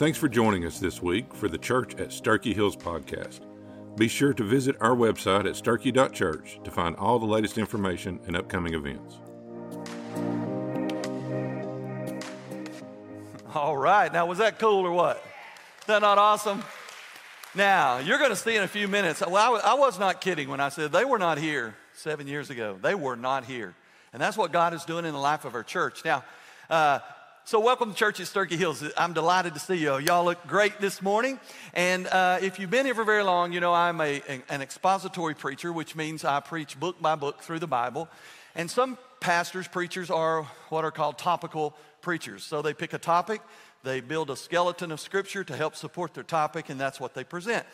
Thanks for joining us this week for the Church at Sterchi Hills podcast. Be sure to visit our website at sterchi.church to find all the latest information and upcoming events. All right. Now, was that cool or what? Is that not awesome? Now, you're going to see in a few minutes. Well, I was not kidding when I said they were not here seven years ago. They were not here. And that's what God is doing in the life of our church. Now, uh, so, welcome to church at Sterchi Hills. I'm delighted to see you. Y'all look great this morning. And uh, if you've been here for very long, you know I'm a, an expository preacher, which means I preach book by book through the Bible. And some pastors, preachers, are what are called topical preachers. So, they pick a topic, they build a skeleton of scripture to help support their topic, and that's what they present.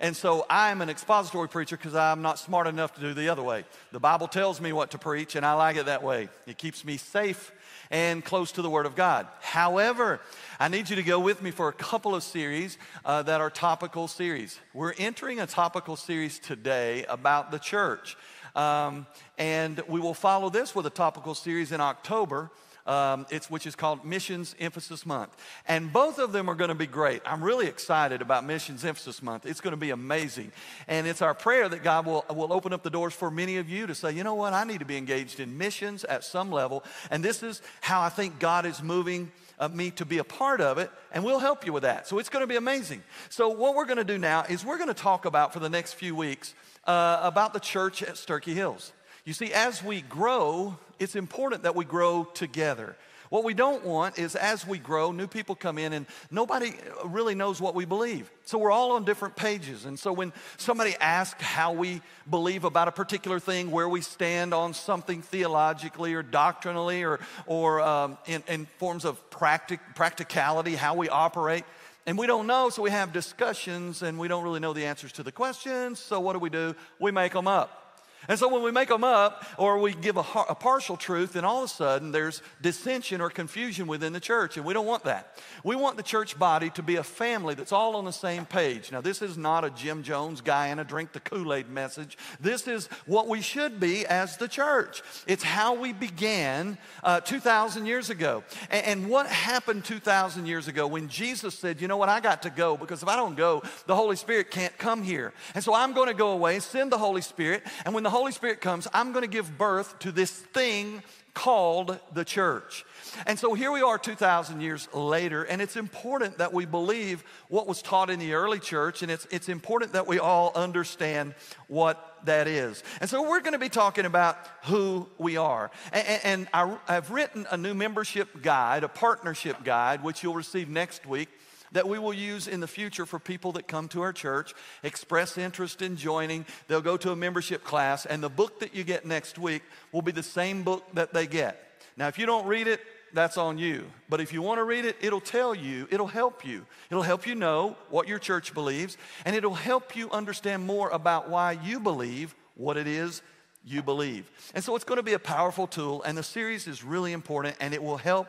And so I'm an expository preacher because I'm not smart enough to do the other way. The Bible tells me what to preach, and I like it that way. It keeps me safe and close to the Word of God. However, I need you to go with me for a couple of series uh, that are topical series. We're entering a topical series today about the church. Um, and we will follow this with a topical series in October um, it's, which is called Missions Emphasis Month. And both of them are going to be great. I'm really excited about Missions Emphasis Month. It's going to be amazing. And it's our prayer that God will, will open up the doors for many of you to say, you know what, I need to be engaged in missions at some level. And this is how I think God is moving uh, me to be a part of it, and we'll help you with that. So it's going to be amazing. So, what we're going to do now is we're going to talk about for the next few weeks uh, about the church at Sterchi Hills. You see, as we grow, it's important that we grow together. What we don't want is as we grow, new people come in and nobody really knows what we believe. So we're all on different pages. And so when somebody asks how we believe about a particular thing, where we stand on something theologically or doctrinally or, or um, in, in, forms of practic, practicality, how we operate, and we don't know, so we have discussions and we don't really know the answers to the questions. So what do we do? We make them up. And so when we make them up or we give a, a, partial truth, then all of a sudden there's dissension or confusion within the church, and we don't want that. We want the church body to be a family that's all on the same page. Now, this is not a Jim Jones guy and a drink the Kool Aid message. This is what we should be as the church. It's how we began uh, 2,000 years ago. And, and what happened 2,000 years ago when Jesus said, You know what, I got to go because if I don't go, the Holy Spirit can't come here. And so I'm going to go away, and send the Holy Spirit, and when the the Holy Spirit comes, I'm going to give birth to this thing called the church. And so here we are 2,000 years later, and it's important that we believe what was taught in the early church, and it's, it's important that we all understand what that is. And so we're going to be talking about who we are. And, and I, I've written a new membership guide, a partnership guide, which you'll receive next week that we will use in the future for people that come to our church, express interest in joining. They'll go to a membership class, and the book that you get next week will be the same book that they get. Now, if you don't read it, that's on you. But if you want to read it, it'll tell you, it'll help you. It'll help you know what your church believes, and it'll help you understand more about why you believe what it is you believe. And so it's going to be a powerful tool, and the series is really important, and it will help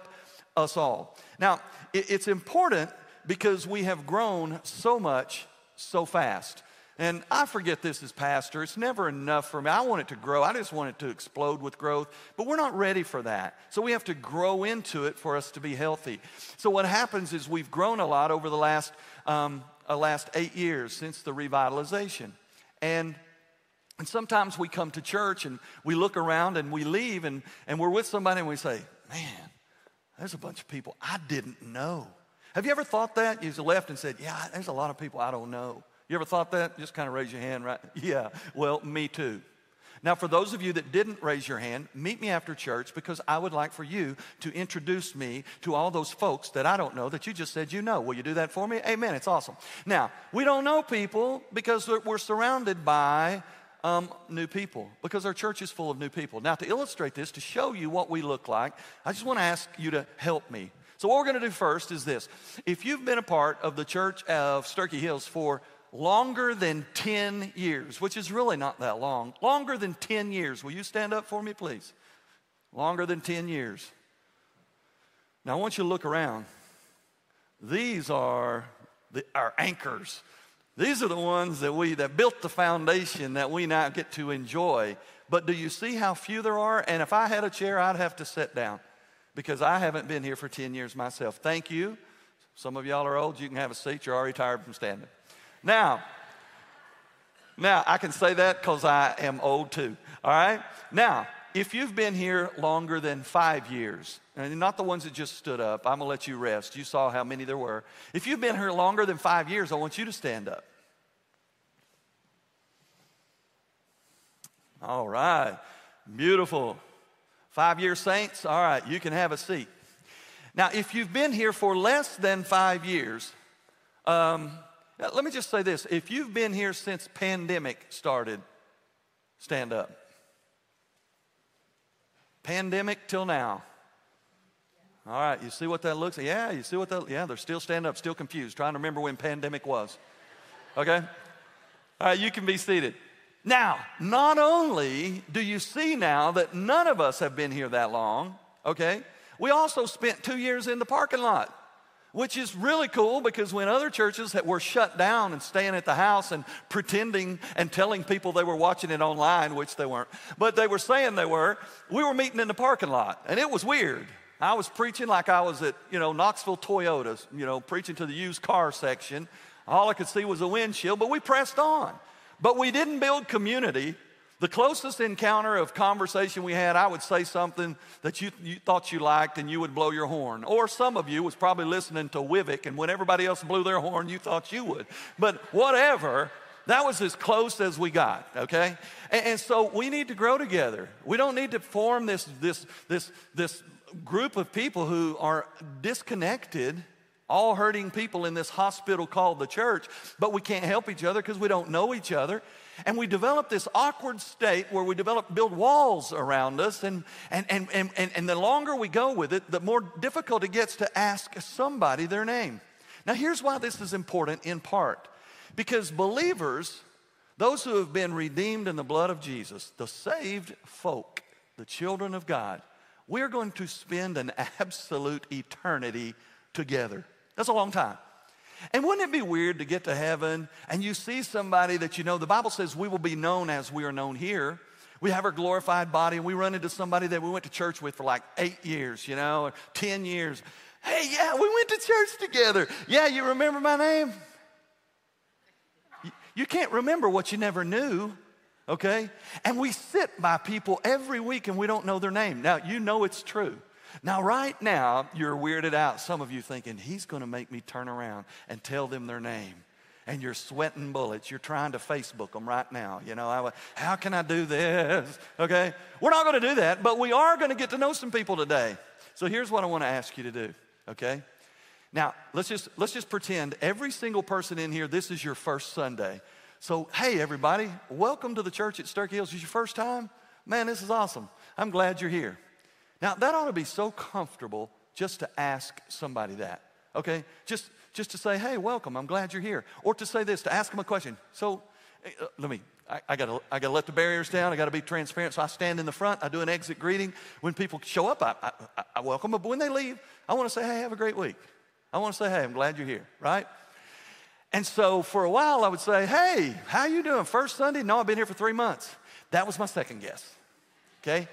us all. Now, it's important because we have grown so much so fast. And I forget this as pastor. It's never enough for me. I want it to grow. I just want it to explode with growth. But we're not ready for that. So we have to grow into it for us to be healthy. So what happens is we've grown a lot over the last, um, uh, last eight years since the revitalization. And and sometimes we come to church and we look around and we leave and, and we're with somebody and we say, Man, there's a bunch of people I didn't know. Have you ever thought that? You left and said, Yeah, there's a lot of people I don't know. You ever thought that? Just kind of raise your hand, right? Yeah, well, me too. Now, for those of you that didn't raise your hand, meet me after church because I would like for you to introduce me to all those folks that I don't know that you just said you know. Will you do that for me? Amen. It's awesome. Now, we don't know people because we're surrounded by um, new people because our church is full of new people. Now, to illustrate this, to show you what we look like, I just want to ask you to help me. So, what we're going to do first is this. If you've been a part of the church of Sterchi Hills for longer than 10 years, which is really not that long, longer than 10 years, will you stand up for me, please? Longer than 10 years. Now, I want you to look around. These are the, our anchors. These are the ones that we that built the foundation that we now get to enjoy. But do you see how few there are? And if I had a chair, I'd have to sit down because I haven't been here for 10 years myself. Thank you. Some of y'all are old, you can have a seat, you're already tired from standing. Now, now I can say that because I am old too. All right? Now, if you've been here longer than five years, and not the ones that just stood up, I'm gonna let you rest. You saw how many there were. If you've been here longer than five years, I want you to stand up. All right, beautiful. Five year saints, all right, you can have a seat. Now, if you've been here for less than five years, um, let me just say this. If you've been here since pandemic started, stand up. Pandemic till now. All right, you see what that looks like? Yeah, you see what that, yeah, they're still standing up, still confused, trying to remember when pandemic was. Okay? All right, you can be seated. Now, not only do you see now that none of us have been here that long, okay, we also spent two years in the parking lot, which is really cool because when other churches that were shut down and staying at the house and pretending and telling people they were watching it online, which they weren't, but they were saying they were, we were meeting in the parking lot, and it was weird. I was preaching like I was at, you know, Knoxville Toyotas, you know, preaching to the used car section. All I could see was a windshield, but we pressed on. But we didn't build community. The closest encounter of conversation we had, I would say something that you, you thought you liked and you would blow your horn. Or some of you was probably listening to Wivik, and when everybody else blew their horn, you thought you would. But whatever, that was as close as we got, okay? And, and, so we need to grow together. We don't need to form this, this, this, this group of people who are disconnected all hurting people in this hospital called the church, but we can't help each other because we don't know each other. And we develop this awkward state where we develop, build walls around us. And, and, and, and, and the longer we go with it, the more difficult it gets to ask somebody their name. Now, here's why this is important in part because believers, those who have been redeemed in the blood of Jesus, the saved folk, the children of God, we're going to spend an absolute eternity together. That's a long time. And wouldn't it be weird to get to heaven and you see somebody that you know? The Bible says we will be known as we are known here. We have our glorified body and we run into somebody that we went to church with for like eight years, you know, or 10 years. Hey, yeah, we went to church together. Yeah, you remember my name? You can't remember what you never knew, okay? And we sit by people every week and we don't know their name. Now, you know it's true. Now, right now, you're weirded out. Some of you thinking, he's going to make me turn around and tell them their name. And you're sweating bullets. You're trying to Facebook them right now. You know, I, how can I do this? Okay? We're not going to do that, but we are going to get to know some people today. So here's what I want to ask you to do, okay? Now, let's just, let's just pretend every single person in here, this is your first Sunday. So, hey, everybody, welcome to the church at Sterchi Hills. Is your first time? Man, this is awesome. I'm glad you're here. Now, that ought to be so comfortable just to ask somebody that, okay? Just, just to say, hey, welcome, I'm glad you're here. Or to say this, to ask them a question. So, uh, let me, I, I, gotta, I gotta let the barriers down. I gotta be transparent. So I stand in the front. I do an exit greeting. When people show up, I, I, I welcome them. But when they leave, I wanna say, hey, have a great week. I wanna say, hey, I'm glad you're here, right? And so for a while, I would say, hey, how you doing? First Sunday? No, I've been here for three months. That was my second guess, okay?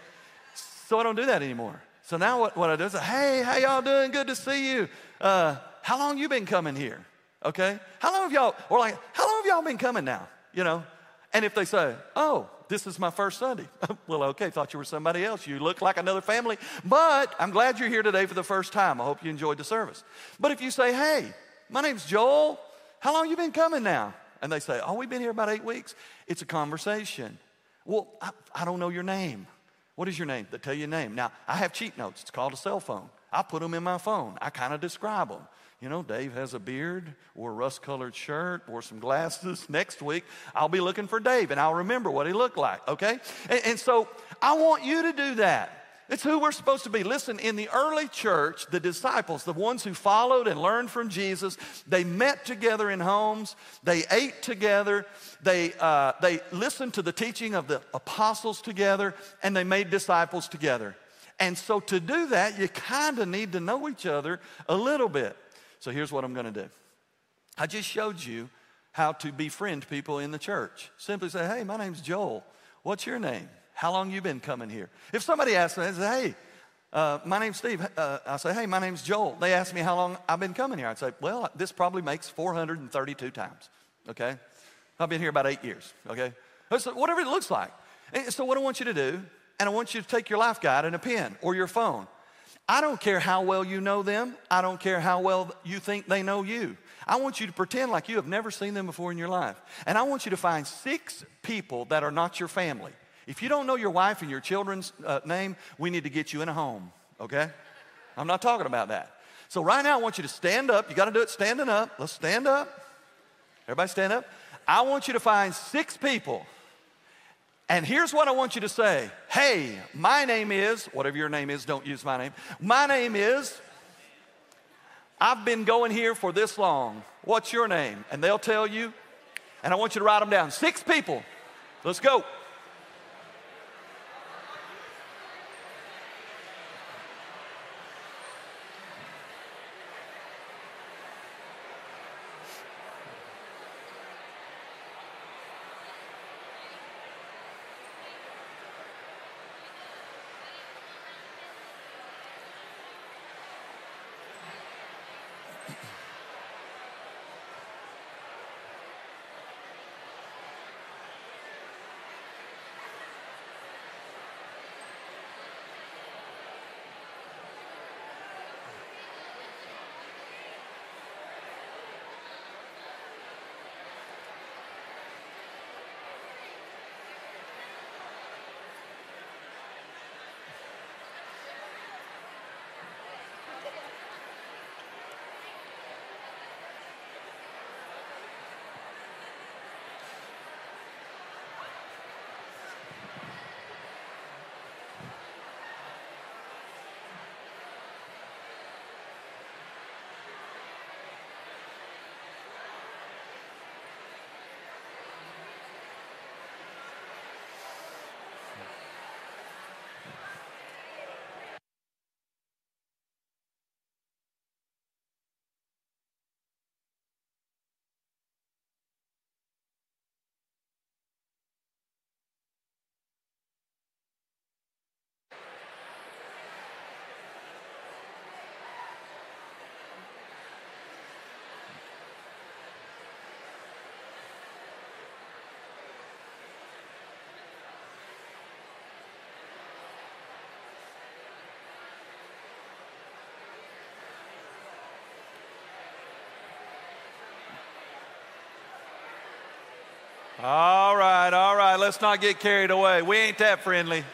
So I don't do that anymore. So now what, what I do is, hey, how y'all doing? Good to see you. Uh, how long you been coming here? Okay? How long have y'all, or like, how long have y'all been coming now? You know? And if they say, oh, this is my first Sunday. well, okay, thought you were somebody else. You look like another family, but I'm glad you're here today for the first time. I hope you enjoyed the service. But if you say, hey, my name's Joel, how long you been coming now? And they say, oh, we've been here about eight weeks. It's a conversation. Well, I, I don't know your name. What is your name? They tell you your name. Now, I have cheat notes. It's called a cell phone. I put them in my phone. I kind of describe them. You know, Dave has a beard, wore a rust colored shirt, wore some glasses. Next week, I'll be looking for Dave and I'll remember what he looked like, okay? And, and so I want you to do that. It's who we're supposed to be. Listen, in the early church, the disciples, the ones who followed and learned from Jesus, they met together in homes, they ate together, they, uh, they listened to the teaching of the apostles together, and they made disciples together. And so to do that, you kind of need to know each other a little bit. So here's what I'm going to do I just showed you how to befriend people in the church. Simply say, hey, my name's Joel. What's your name? How long you been coming here? If somebody asks me, I say, hey, uh, my name's Steve. Uh, I say, hey, my name's Joel. They ask me how long I've been coming here. I'd say, well, this probably makes 432 times, okay? I've been here about eight years, okay? So whatever it looks like. And so what I want you to do, and I want you to take your life guide and a pen or your phone. I don't care how well you know them. I don't care how well you think they know you. I want you to pretend like you have never seen them before in your life. And I want you to find six people that are not your family. If you don't know your wife and your children's uh, name, we need to get you in a home, okay? I'm not talking about that. So, right now, I want you to stand up. You got to do it standing up. Let's stand up. Everybody stand up. I want you to find six people. And here's what I want you to say Hey, my name is, whatever your name is, don't use my name. My name is, I've been going here for this long. What's your name? And they'll tell you, and I want you to write them down. Six people. Let's go. All right, all right. Let's not get carried away. We ain't that friendly.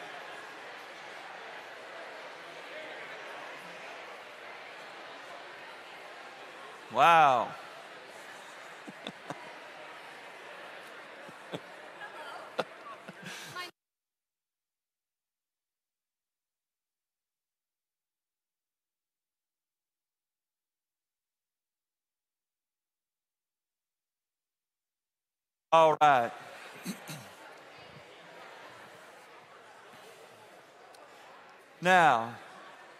Wow. All right. now,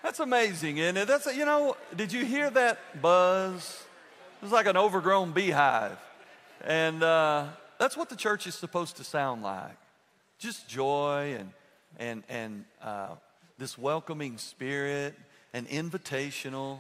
that's amazing, isn't it? That's, you know, did you hear that buzz? It was like an overgrown beehive. And uh, that's what the church is supposed to sound like just joy and, and, and uh, this welcoming spirit and invitational.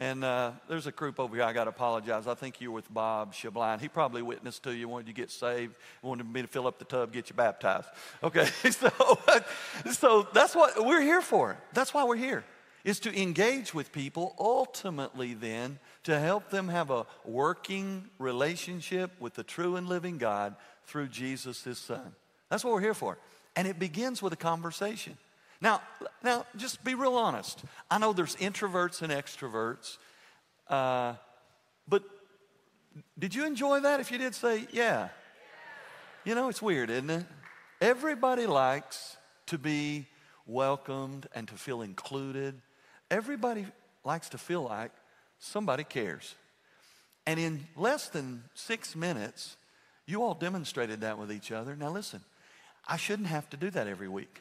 And uh, there's a group over here, I got to apologize. I think you were with Bob Shabline. He probably witnessed to you, wanted you to get saved, wanted me to fill up the tub, get you baptized. Okay, so, so that's what we're here for. That's why we're here, is to engage with people, ultimately, then, to help them have a working relationship with the true and living God through Jesus, his son. That's what we're here for. And it begins with a conversation. Now, now, just be real honest. I know there's introverts and extroverts, uh, but did you enjoy that? If you did, say yeah. You know, it's weird, isn't it? Everybody likes to be welcomed and to feel included. Everybody likes to feel like somebody cares. And in less than six minutes, you all demonstrated that with each other. Now, listen, I shouldn't have to do that every week.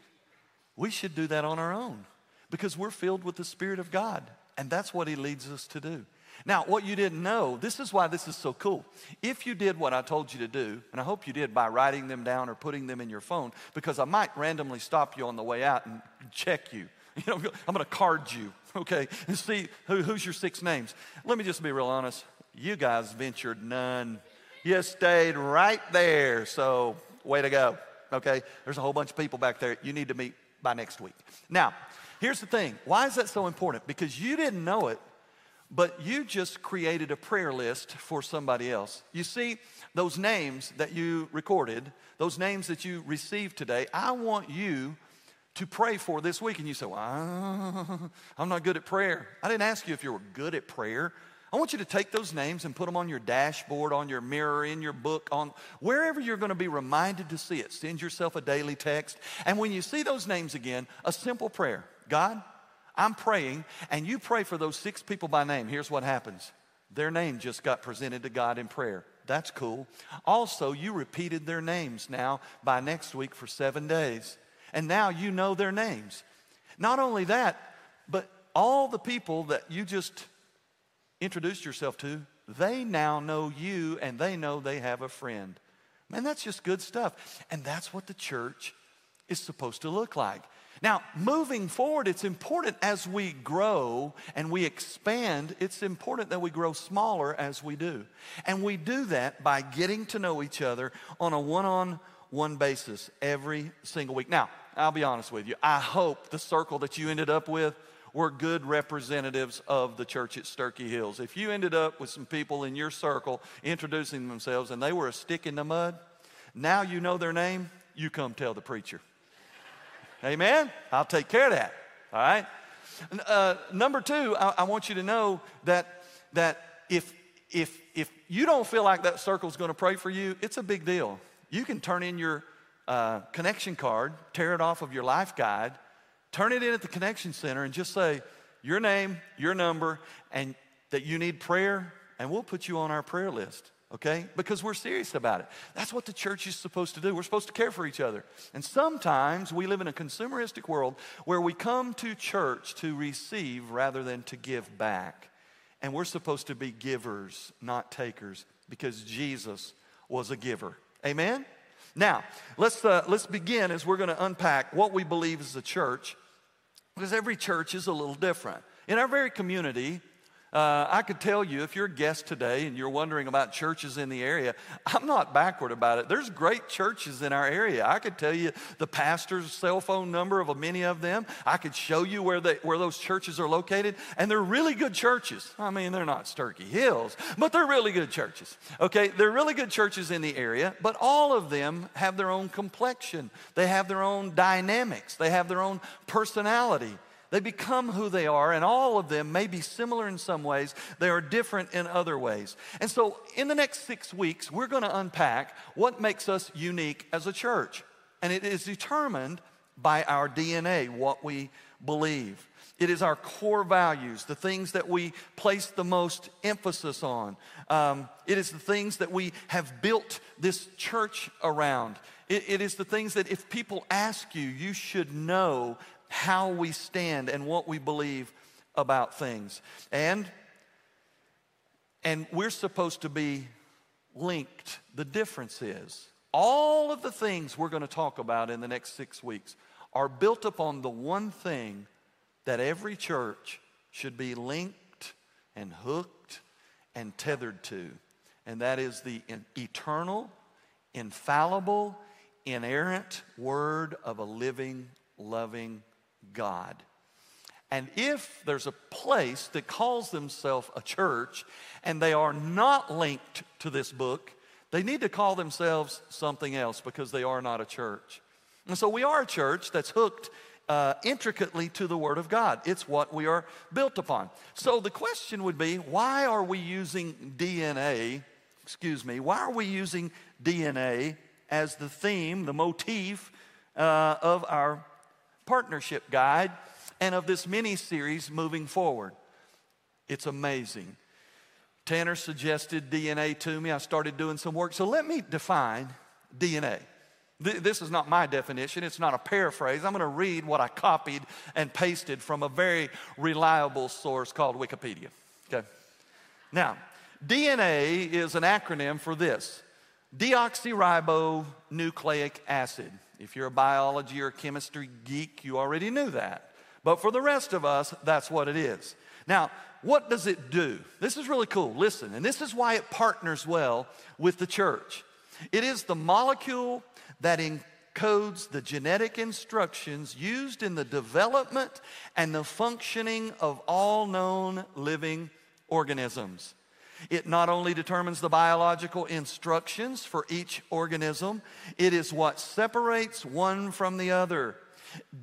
We should do that on our own because we're filled with the Spirit of God, and that's what He leads us to do. Now, what you didn't know, this is why this is so cool. If you did what I told you to do, and I hope you did by writing them down or putting them in your phone, because I might randomly stop you on the way out and check you You know, I'm going to card you, okay, and see who, who's your six names. Let me just be real honest. You guys ventured none. You stayed right there. So, way to go, okay? There's a whole bunch of people back there you need to meet by next week. Now, here's the thing why is that so important? Because you didn't know it, but you just created a prayer list for somebody else. You see, those names that you recorded, those names that you received today, I want you to pray for this week. And you say, well, I'm not good at prayer. I didn't ask you if you were good at prayer. I want you to take those names and put them on your dashboard, on your mirror, in your book, on wherever you're going to be reminded to see it. Send yourself a daily text. And when you see those names again, a simple prayer God, I'm praying, and you pray for those six people by name. Here's what happens their name just got presented to God in prayer. That's cool. Also, you repeated their names now by next week for seven days. And now you know their names. Not only that, but all the people that you just introduced yourself to, they now know you and they know they have a friend. Man, that's just good stuff. And that's what the church is supposed to look like. Now, moving forward, it's important as we grow and we expand, it's important that we grow smaller as we do. And we do that by getting to know each other on a one on one basis every single week. Now, I'll be honest with you. I hope the circle that you ended up with were good representatives of the church at Sterchi Hills. If you ended up with some people in your circle introducing themselves and they were a stick in the mud, now you know their name, you come tell the preacher. Amen? I'll take care of that. All right? Uh, number two, I, I, want you to know that, that if, if, if you don't feel like that circle is going to pray for you, it's a big deal. You can turn in your uh, connection card, tear it off of your life guide, turn it in at the connection center, and just say your name, your number, and that you need prayer, and we'll put you on our prayer list okay? Because we're serious about it. That's what the church is supposed to do. We're supposed to care for each other. And sometimes we live in a consumeristic world where we come to church to receive rather than to give back. And we're supposed to be givers, not takers, because Jesus was a giver. Amen? Now, let's, uh, let's begin as we're going to unpack what we believe is the church, because every church is a little different. In our very community, uh, I could tell you if you're a guest today and you're wondering about churches in the area, I'm not backward about it. There's great churches in our area. I could tell you the pastor's cell phone number of many of them. I could show you where, they, where those churches are located, and they're really good churches. I mean, they're not Sterchi Hills, but they're really good churches. Okay, they're really good churches in the area, but all of them have their own complexion, they have their own dynamics, they have their own personality. They become who they are, and all of them may be similar in some ways. They are different in other ways. And so, in the next six weeks, we're going to unpack what makes us unique as a church. And it is determined by our DNA, what we believe. It is our core values, the things that we place the most emphasis on. Um, it is the things that we have built this church around. It, it is the things that if people ask you, you should know how we stand and what we believe about things. And and we're supposed to be linked. The difference is all of the things we're going to talk about in the next 6 weeks are built upon the one thing that every church should be linked and hooked and tethered to. And that is the eternal, infallible, inerrant word of a living, loving God. And if there's a place that calls themselves a church and they are not linked to this book, they need to call themselves something else because they are not a church. And so we are a church that's hooked uh, intricately to the Word of God. It's what we are built upon. So the question would be why are we using DNA? Excuse me, why are we using DNA as the theme, the motif uh, of our partnership guide and of this mini series moving forward. It's amazing. Tanner suggested DNA to me. I started doing some work. So let me define DNA. This is not my definition, it's not a paraphrase. I'm going to read what I copied and pasted from a very reliable source called Wikipedia. Okay. Now, DNA is an acronym for this deoxyribonucleic acid. If you're a biology or chemistry geek, you already knew that. But for the rest of us, that's what it is. Now, what does it do? This is really cool. Listen, and this is why it partners well with the church. It is the molecule that encodes the genetic instructions used in the development and the functioning of all known living organisms. It not only determines the biological instructions for each organism, it is what separates one from the other.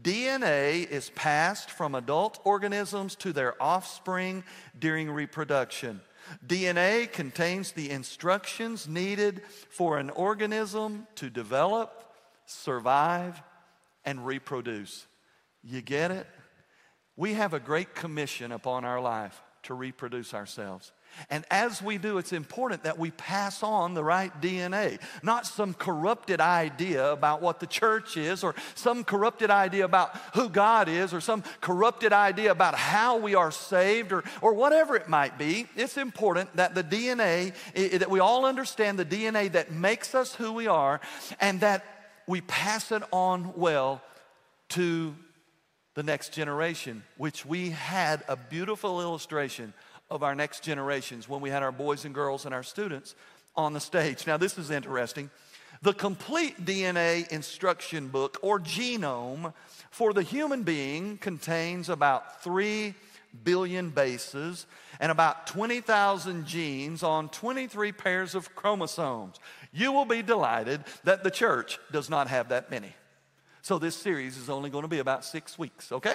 DNA is passed from adult organisms to their offspring during reproduction. DNA contains the instructions needed for an organism to develop, survive, and reproduce. You get it? We have a great commission upon our life to reproduce ourselves. And as we do, it's important that we pass on the right DNA, not some corrupted idea about what the church is, or some corrupted idea about who God is, or some corrupted idea about how we are saved, or, or whatever it might be. It's important that the DNA, that we all understand the DNA that makes us who we are, and that we pass it on well to the next generation, which we had a beautiful illustration of our next generations when we had our boys and girls and our students on the stage. Now, this is interesting. The complete DNA instruction book or genome for the human being contains about 3 billion bases and about 20,000 genes on 23 pairs of chromosomes. You will be delighted that the church does not have that many. So, this series is only going to be about six weeks, okay?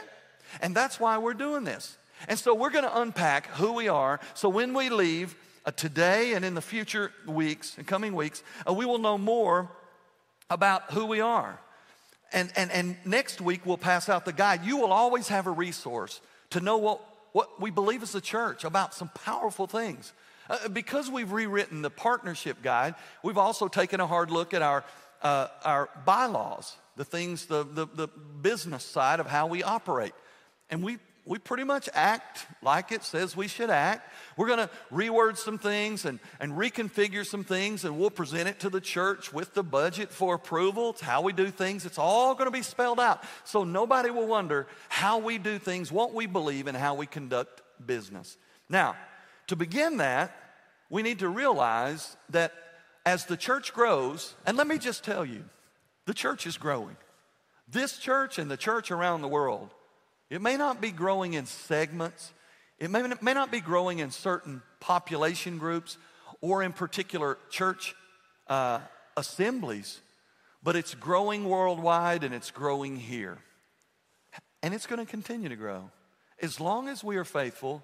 And that's why we're doing this. And so we're going to unpack who we are. So when we leave uh, today and in the future weeks and coming weeks, uh, we will know more about who we are. And, and, and next week we'll pass out the guide. You will always have a resource to know what, what we believe as a church about some powerful things. Uh, because we've rewritten the partnership guide, we've also taken a hard look at our, uh, our bylaws, the things, the, the, the business side of how we operate. And we we pretty much act like it says we should act. We're going to reword some things and, and reconfigure some things, and we'll present it to the church with the budget for approval. It's how we do things. It's all going to be spelled out. So nobody will wonder how we do things, what we believe, and how we conduct business. Now, to begin that, we need to realize that as the church grows, and let me just tell you, the church is growing. This church and the church around the world it may not be growing in segments, it may, may not be growing in certain population groups or in particular church uh, assemblies, but it's growing worldwide and it's growing here. And it's going to continue to grow. As long as we are faithful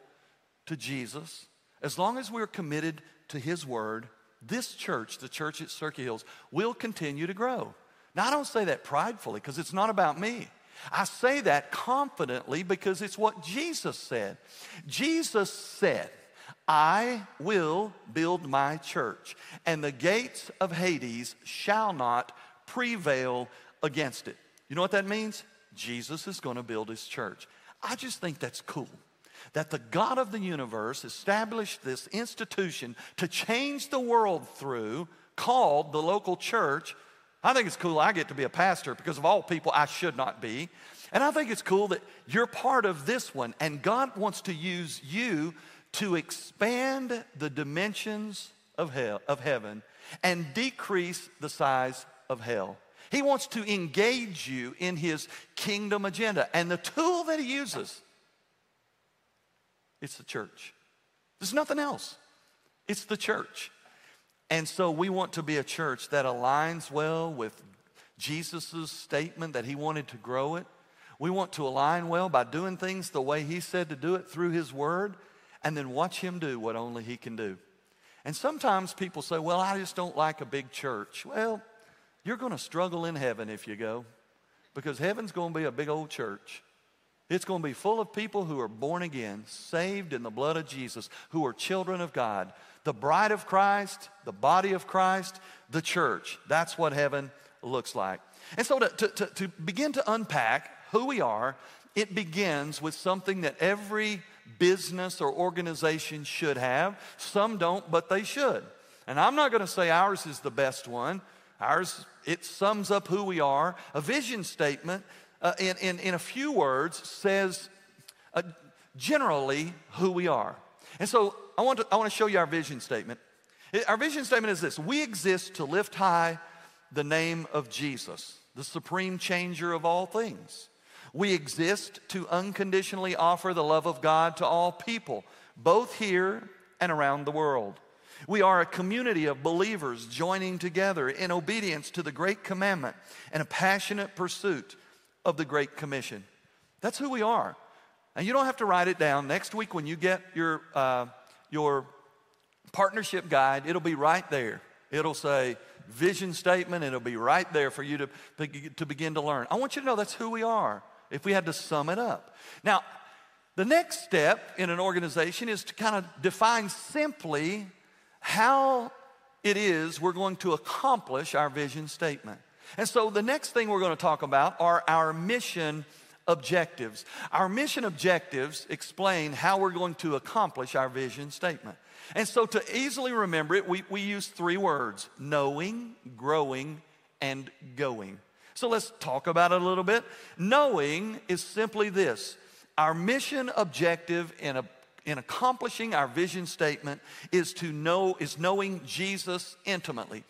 to Jesus, as long as we're committed to His Word, this church, the church at Sterchi Hills, will continue to grow. Now, I don't say that pridefully because it's not about me. I say that confidently because it's what Jesus said. Jesus said, I will build my church, and the gates of Hades shall not prevail against it. You know what that means? Jesus is going to build his church. I just think that's cool. That the God of the universe established this institution to change the world through, called the local church, I think it's cool I get to be a pastor because of all people I should not be. And I think it's cool that you're part of this one and God wants to use you to expand the dimensions of hell of heaven and decrease the size of hell. He wants to engage you in his kingdom agenda. And the tool that he uses, it's the church. There's nothing else. It's the church. And so we want to be a church that aligns well with Jesus' statement that he wanted to grow it. We want to align well by doing things the way he said to do it through his word and then watch him do what only he can do. And sometimes people say, Well, I just don't like a big church. Well, you're going to struggle in heaven if you go because heaven's going to be a big old church. It's going to be full of people who are born again, saved in the blood of Jesus, who are children of God, the bride of Christ, the body of Christ, the church. That's what heaven looks like. And so, to, to, to begin to unpack who we are, it begins with something that every business or organization should have. Some don't, but they should. And I'm not going to say ours is the best one. Ours, it sums up who we are. A vision statement uh, in, in, in a few words, says uh, generally who we are. And so I want, to, I want to show you our vision statement. Our vision statement is this We exist to lift high the name of Jesus, the supreme changer of all things. We exist to unconditionally offer the love of God to all people, both here and around the world. We are a community of believers joining together in obedience to the great commandment and a passionate pursuit of the Great Commission. That's who we are. And you don't have to write it down. Next week, when you get your, uh, your partnership guide, it'll be right there. It'll say vision statement, it'll be right there for you to, to begin to learn. I want you to know that's who we are if we had to sum it up. Now, the next step in an organization is to kind of define simply how it is we're going to accomplish our vision statement. And so the next thing we're going to talk about are our mission objectives. Our mission objectives explain how we're going to accomplish our vision statement. And so to easily remember it, we, we use three words knowing, growing, and going. So let's talk about it a little bit. Knowing is simply this our mission objective in, a, in accomplishing our vision statement is to know, is knowing Jesus intimately.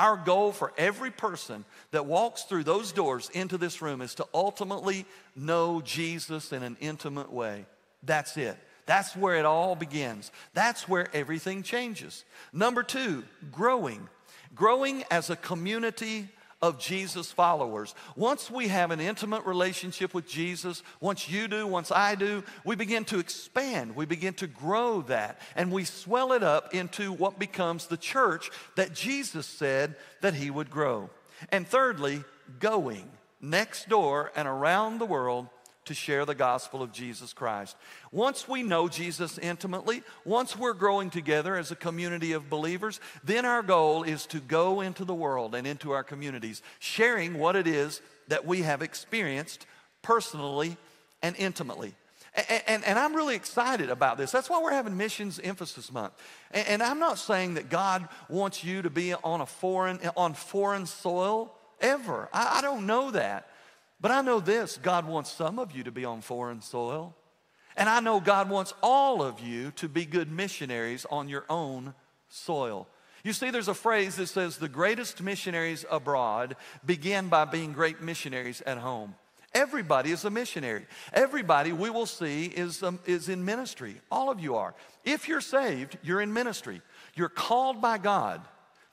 Our goal for every person that walks through those doors into this room is to ultimately know Jesus in an intimate way. That's it. That's where it all begins. That's where everything changes. Number two, growing. Growing as a community of Jesus followers. Once we have an intimate relationship with Jesus, once you do, once I do, we begin to expand, we begin to grow that, and we swell it up into what becomes the church that Jesus said that he would grow. And thirdly, going next door and around the world to share the gospel of Jesus Christ. Once we know Jesus intimately, once we're growing together as a community of believers, then our goal is to go into the world and into our communities, sharing what it is that we have experienced personally and intimately. And, and, and, I'm really excited about this. That's why we're having Missions Emphasis Month. And, and, I'm not saying that God wants you to be on a foreign, on foreign soil ever. I, I don't know that. But I know this God wants some of you to be on foreign soil. And I know God wants all of you to be good missionaries on your own soil. You see, there's a phrase that says the greatest missionaries abroad begin by being great missionaries at home. Everybody is a missionary. Everybody we will see is, um, is in ministry. All of you are. If you're saved, you're in ministry. You're called by God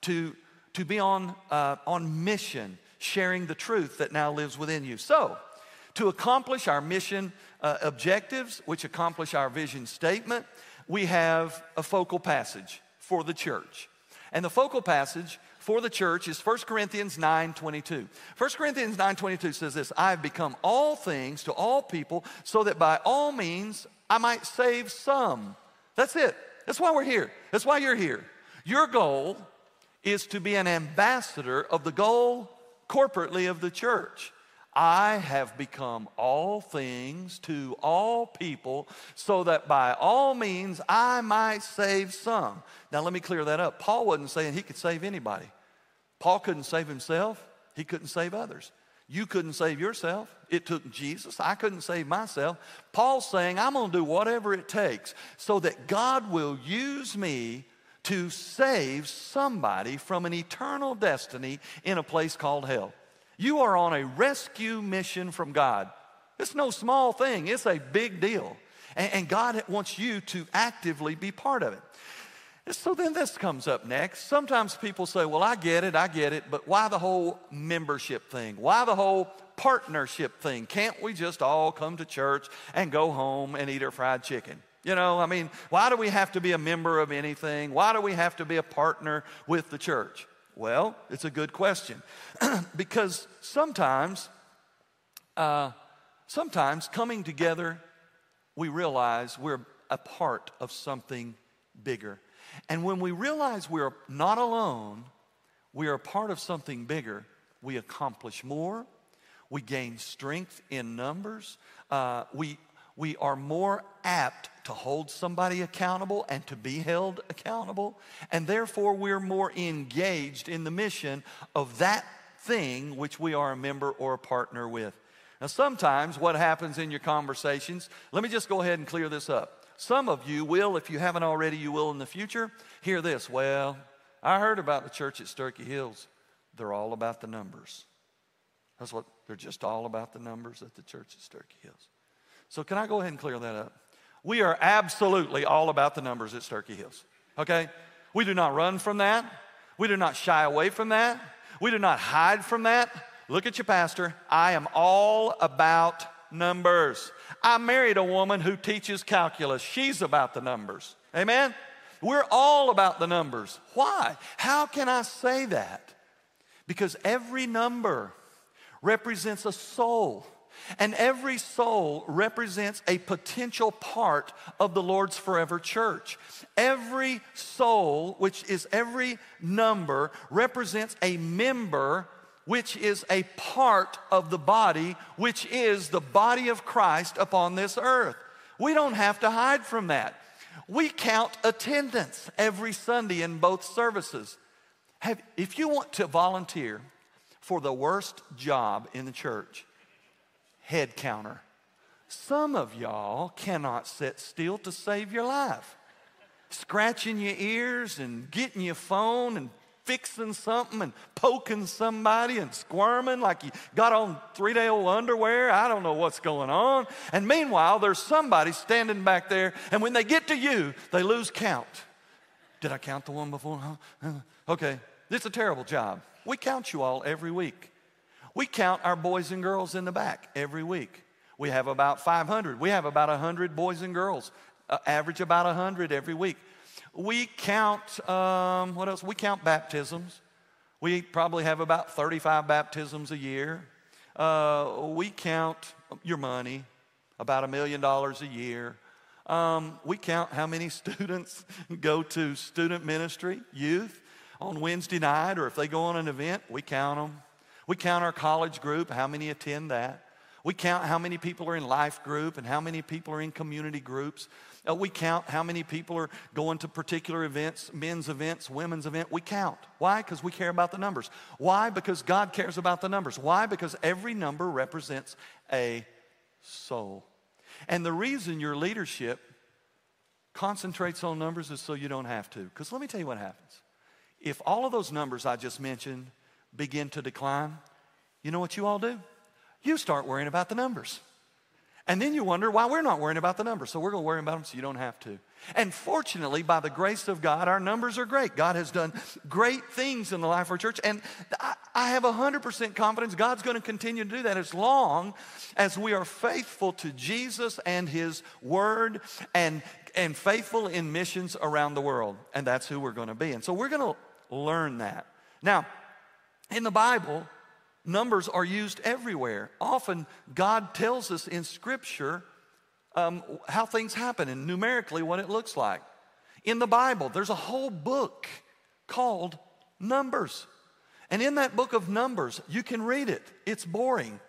to, to be on, uh, on mission sharing the truth that now lives within you. So, to accomplish our mission uh, objectives, which accomplish our vision statement, we have a focal passage for the church. And the focal passage for the church is 1 Corinthians 9 22. 1 Corinthians 9 22 says this I have become all things to all people so that by all means I might save some. That's it. That's why we're here. That's why you're here. Your goal is to be an ambassador of the goal corporately of the church. I have become all things to all people so that by all means I might save some. Now, let me clear that up. Paul wasn't saying he could save anybody. Paul couldn't save himself, he couldn't save others. You couldn't save yourself. It took Jesus. I couldn't save myself. Paul's saying, I'm going to do whatever it takes so that God will use me to save somebody from an eternal destiny in a place called hell. You are on a rescue mission from God. It's no small thing, it's a big deal. And, and God wants you to actively be part of it. So then this comes up next. Sometimes people say, Well, I get it, I get it, but why the whole membership thing? Why the whole partnership thing? Can't we just all come to church and go home and eat our fried chicken? You know, I mean, why do we have to be a member of anything? Why do we have to be a partner with the church? Well, it's a good question because sometimes, uh, sometimes coming together, we realize we're a part of something bigger. And when we realize we're not alone, we are a part of something bigger, we accomplish more, we gain strength in numbers, uh, we, we are more apt to hold somebody accountable and to be held accountable. And therefore, we're more engaged in the mission of that thing which we are a member or a partner with. Now, sometimes what happens in your conversations, let me just go ahead and clear this up. Some of you will, if you haven't already, you will in the future, hear this. Well, I heard about the church at Sterchi Hills. They're all about the numbers. That's what they're just all about the numbers at the church at Sterchi Hills. So, can I go ahead and clear that up? We are absolutely all about the numbers at Sterchi Hills. Okay? We do not run from that. We do not shy away from that. We do not hide from that. Look at your pastor. I am all about numbers. I married a woman who teaches calculus. She's about the numbers. Amen? We're all about the numbers. Why? How can I say that? Because every number represents a soul. And every soul represents a potential part of the Lord's forever church. Every soul, which is every number, represents a member, which is a part of the body, which is the body of Christ upon this earth. We don't have to hide from that. We count attendance every Sunday in both services. Have, if you want to volunteer for the worst job in the church, head counter. Some of y'all cannot sit still to save your life. Scratching your ears and getting your phone and fixing something and poking somebody and squirming like you got on three day old underwear. I don't know what's going on. And meanwhile, there's somebody standing back there, and when they get to you, they lose count. Did I count the one before? Huh? Uh, okay, it's a terrible job. We count you all every week. We count our boys and girls in the back every week. We have about 500. We have about 100 boys and girls, uh, average about 100 every week. We count, um, what else? We count baptisms. We probably have about 35 baptisms a year. Uh, we count your money, about a million dollars a year. Um, we count how many students go to student ministry, youth, on Wednesday night, or if they go on an event, we count them. We count our college group, how many attend that. We count how many people are in life group and how many people are in community groups. Uh, we count how many people are going to particular events, men's events, women's events. We count. Why? Because we care about the numbers. Why? Because God cares about the numbers. Why? Because every number represents a soul. And the reason your leadership concentrates on numbers is so you don't have to. Because let me tell you what happens. If all of those numbers I just mentioned begin to decline, you know what you all do? You start worrying about the numbers. And then you wonder why we're not worrying about the numbers. So we're going to worry about them so you don't have to. And fortunately, by the grace of God, our numbers are great. God has done great things in the life of our church. And I have 100% confidence God's going to continue to do that as long as we are faithful to Jesus and His Word and, and faithful in missions around the world. And that's who we're going to be. And so we're going to learn that. Now, in the Bible, numbers are used everywhere. Often, God tells us in Scripture um, how things happen and numerically what it looks like. In the Bible, there's a whole book called Numbers. And in that book of Numbers, you can read it. It's boring.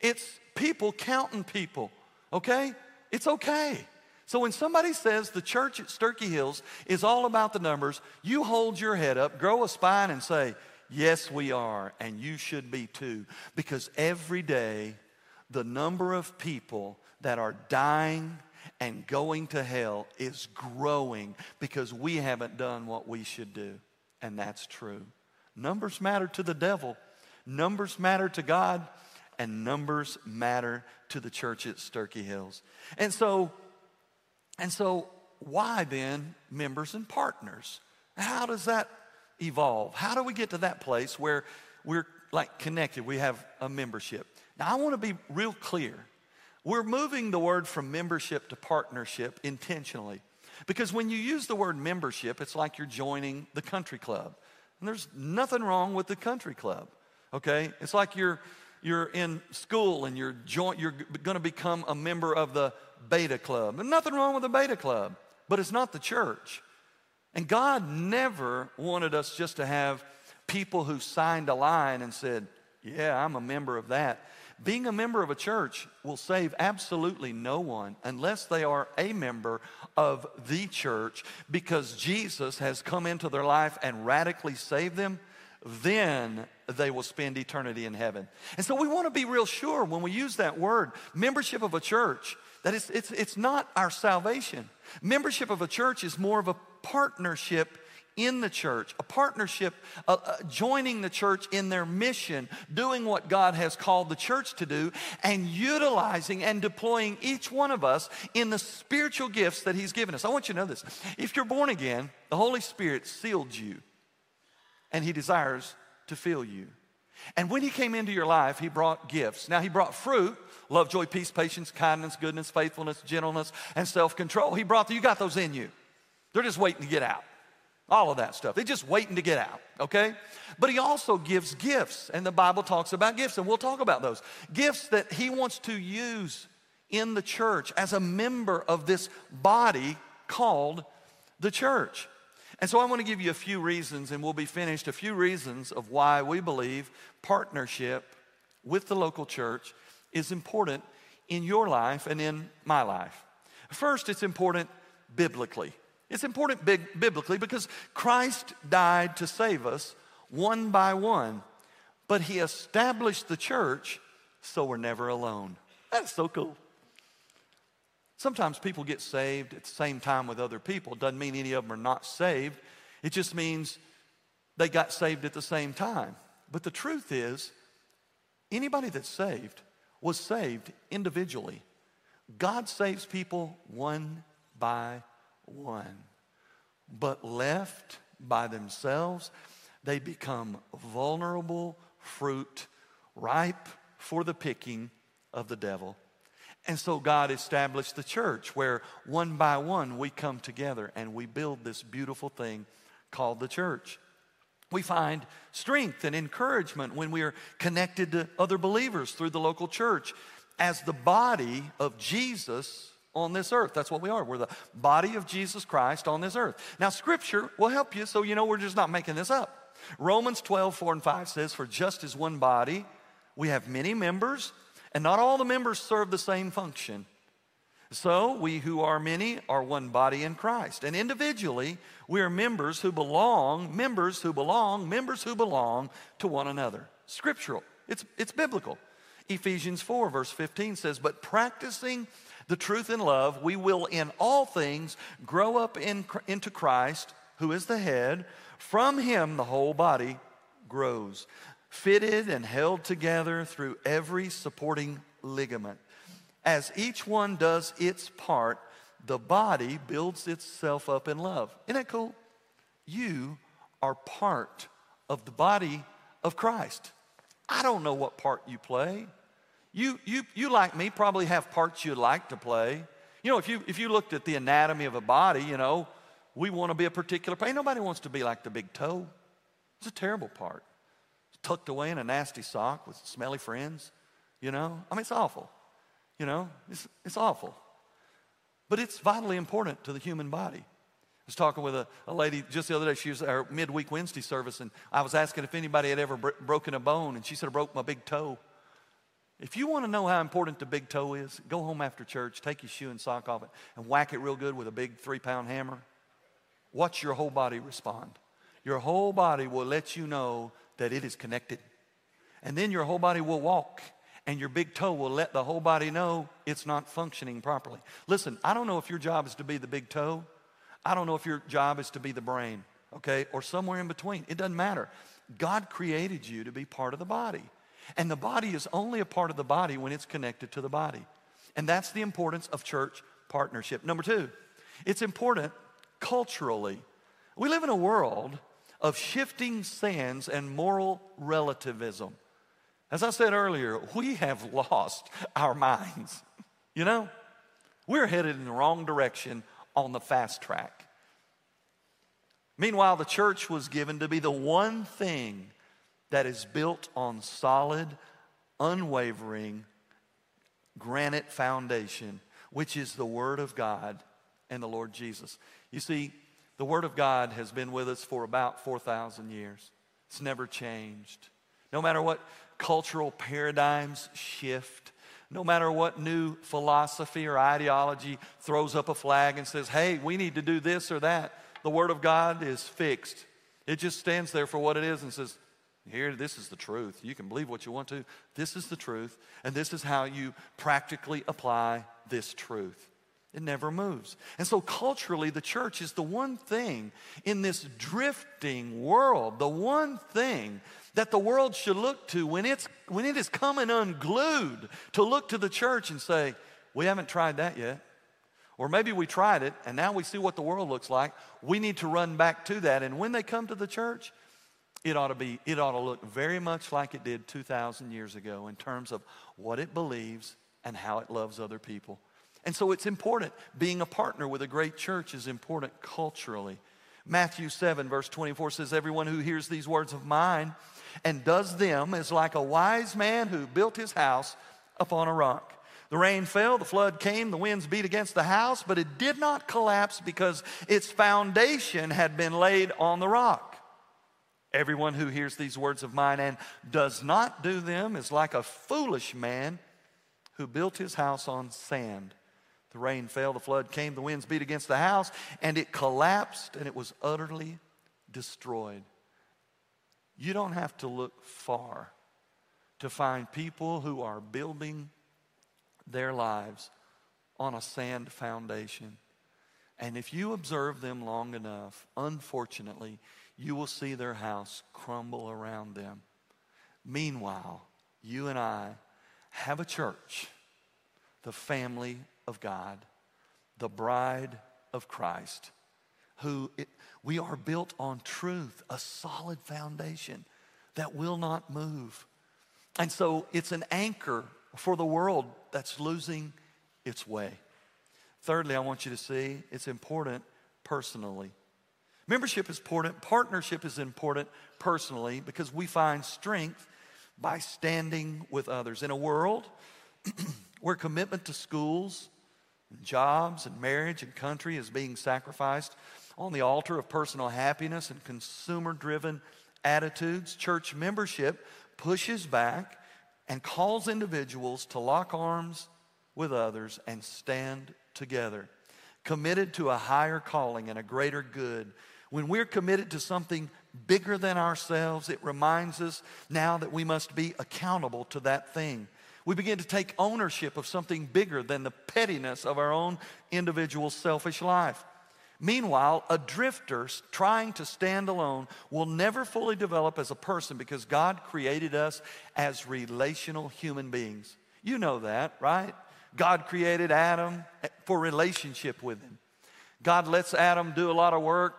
It's people counting people, okay? It's okay. So when somebody says the church at Sterchi Hills is all about the numbers, you hold your head up, grow a spine, and say, Yes, we are, and you should be too. Because every day, the number of people that are dying and going to hell is growing because we haven't done what we should do. And that's true. Numbers matter to the devil, numbers matter to God, and numbers matter to the church at Sterchi Hills. And so, and so, why then members and partners? How does that evolve? How do we get to that place where we're like connected? We have a membership. Now, I want to be real clear. We're moving the word from membership to partnership intentionally. Because when you use the word membership, it's like you're joining the country club. And there's nothing wrong with the country club, okay? It's like you're, you're in school and you're, join, you're going to become a member of the beta club. And nothing wrong with the beta club, but it's not the church. And God never wanted us just to have people who signed a line and said, Yeah, I'm a member of that. Being a member of a church will save absolutely no one unless they are a member of the church because Jesus has come into their life and radically saved them. then they will spend eternity in heaven. And so we want to be real sure when we use that word, membership of a church, that it's, it's, it's not our salvation. Membership of a church is more of a partnership in the church, a partnership, uh, uh, joining the church in their mission, doing what God has called the church to do, and utilizing and deploying each one of us in the spiritual gifts that He's given us. I want you to know this. If you're born again, the Holy Spirit sealed you, and He desires to fill you. And when He came into your life, He brought gifts. Now, He brought fruit love, joy, peace, patience, kindness, goodness, faithfulness, gentleness, and self control. He brought, the, you got those in you. They're just waiting to get out. All of that stuff. They're just waiting to get out, okay? But he also gives gifts, and the Bible talks about gifts, and we'll talk about those. Gifts that he wants to use in the church as a member of this body called the church. And so I want to give you a few reasons, and we'll be finished, a few reasons of why we believe partnership with the local church is important in your life and in my life. First, it's important biblically. It's important biblically because Christ died to save us one by one, but he established the church so we're never alone. That's so cool. Sometimes people get saved at the same time with other people. Doesn't mean any of them are not saved. It just means they got saved at the same time. But the truth is, anybody that's saved was saved individually. God saves people one by one. But left by themselves, they become vulnerable fruit, ripe for the picking of the devil. And so God established the church where one by one we come together and we build this beautiful thing called the church. We find strength and encouragement when we are connected to other believers through the local church as the body of Jesus on this earth. That's what we are. We're the body of Jesus Christ on this earth. Now, scripture will help you so you know we're just not making this up. Romans 12, 4 and 5 says, For just as one body, we have many members, and not all the members serve the same function. So, we who are many are one body in Christ. And individually, we are members who belong, members who belong, members who belong to one another. Scriptural, it's, it's biblical. Ephesians 4, verse 15 says, But practicing the truth in love, we will in all things grow up in, into Christ, who is the head. From him, the whole body grows, fitted and held together through every supporting ligament. As each one does its part, the body builds itself up in love. Isn't that cool? You are part of the body of Christ. I don't know what part you play. You, you, you like me, probably have parts you'd like to play. You know, if you, if you looked at the anatomy of a body, you know, we want to be a particular part. Nobody wants to be like the big toe. It's a terrible part. It's tucked away in a nasty sock with smelly friends, you know. I mean, it's awful. You know, it's, it's awful. But it's vitally important to the human body. I was talking with a, a lady just the other day. She was our midweek Wednesday service, and I was asking if anybody had ever br- broken a bone, and she said, I broke my big toe. If you want to know how important the big toe is, go home after church, take your shoe and sock off it, and whack it real good with a big three pound hammer. Watch your whole body respond. Your whole body will let you know that it is connected. And then your whole body will walk, and your big toe will let the whole body know it's not functioning properly. Listen, I don't know if your job is to be the big toe, I don't know if your job is to be the brain, okay, or somewhere in between. It doesn't matter. God created you to be part of the body. And the body is only a part of the body when it's connected to the body. And that's the importance of church partnership. Number two, it's important culturally. We live in a world of shifting sands and moral relativism. As I said earlier, we have lost our minds. You know, we're headed in the wrong direction on the fast track. Meanwhile, the church was given to be the one thing that is built on solid, unwavering granite foundation, which is the Word of God and the Lord Jesus. You see, the Word of God has been with us for about 4,000 years. It's never changed. No matter what cultural paradigms shift, no matter what new philosophy or ideology throws up a flag and says, hey, we need to do this or that, the Word of God is fixed. It just stands there for what it is and says, here, this is the truth. You can believe what you want to. This is the truth. And this is how you practically apply this truth. It never moves. And so, culturally, the church is the one thing in this drifting world, the one thing that the world should look to when, it's, when it is coming unglued to look to the church and say, We haven't tried that yet. Or maybe we tried it and now we see what the world looks like. We need to run back to that. And when they come to the church, it ought to be it ought to look very much like it did 2000 years ago in terms of what it believes and how it loves other people. And so it's important. Being a partner with a great church is important culturally. Matthew 7 verse 24 says everyone who hears these words of mine and does them is like a wise man who built his house upon a rock. The rain fell, the flood came, the winds beat against the house, but it did not collapse because its foundation had been laid on the rock. Everyone who hears these words of mine and does not do them is like a foolish man who built his house on sand. The rain fell, the flood came, the winds beat against the house, and it collapsed and it was utterly destroyed. You don't have to look far to find people who are building their lives on a sand foundation. And if you observe them long enough, unfortunately, you will see their house crumble around them. Meanwhile, you and I have a church, the family of God, the bride of Christ, who it, we are built on truth, a solid foundation that will not move. And so it's an anchor for the world that's losing its way. Thirdly, I want you to see it's important personally. Membership is important, partnership is important personally because we find strength by standing with others. In a world where commitment to schools, and jobs, and marriage and country is being sacrificed on the altar of personal happiness and consumer driven attitudes, church membership pushes back and calls individuals to lock arms with others and stand together, committed to a higher calling and a greater good when we're committed to something bigger than ourselves, it reminds us now that we must be accountable to that thing. We begin to take ownership of something bigger than the pettiness of our own individual selfish life. Meanwhile, a drifter trying to stand alone will never fully develop as a person because God created us as relational human beings. You know that, right? God created Adam eh, for relationship with him. God lets Adam do a lot of work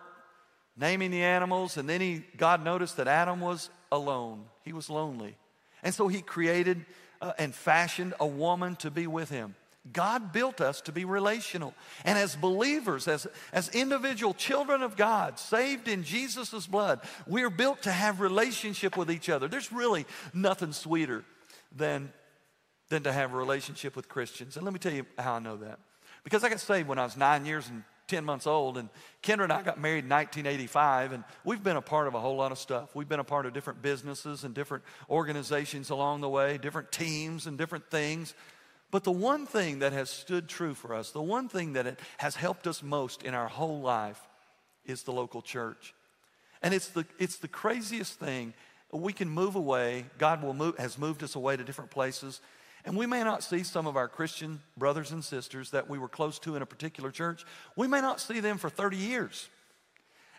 naming the animals, and then he, God noticed that Adam was alone. He was lonely. And so he created uh, and fashioned a woman to be with him. God built us to be relational. And as believers, as, as individual children of God, saved in Jesus' blood, we're built to have relationship with each other. There's really nothing sweeter than, than to have a relationship with Christians. And let me tell you how I know that. Because I got saved when I was nine years and 10 months old. And Kendra and I got married in 1985, and we've been a part of a whole lot of stuff. We've been a part of different businesses and different organizations along the way, different teams and different things. But the one thing that has stood true for us, the one thing that has helped us most in our whole life is the local church. And it's the, it's the craziest thing. We can move away. God will move, has moved us away to different places. And we may not see some of our Christian brothers and sisters that we were close to in a particular church. We may not see them for 30 years.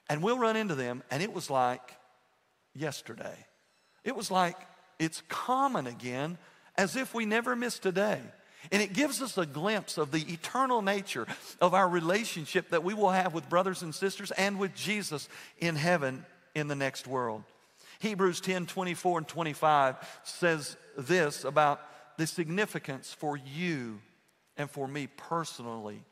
And we'll run into them, and it was like yesterday. It was like it's common again, as if we never missed a day. And it gives us a glimpse of the eternal nature of our relationship that we will have with brothers and sisters and with Jesus in heaven in the next world. Hebrews 10 24 and 25 says this about the significance for you and for me personally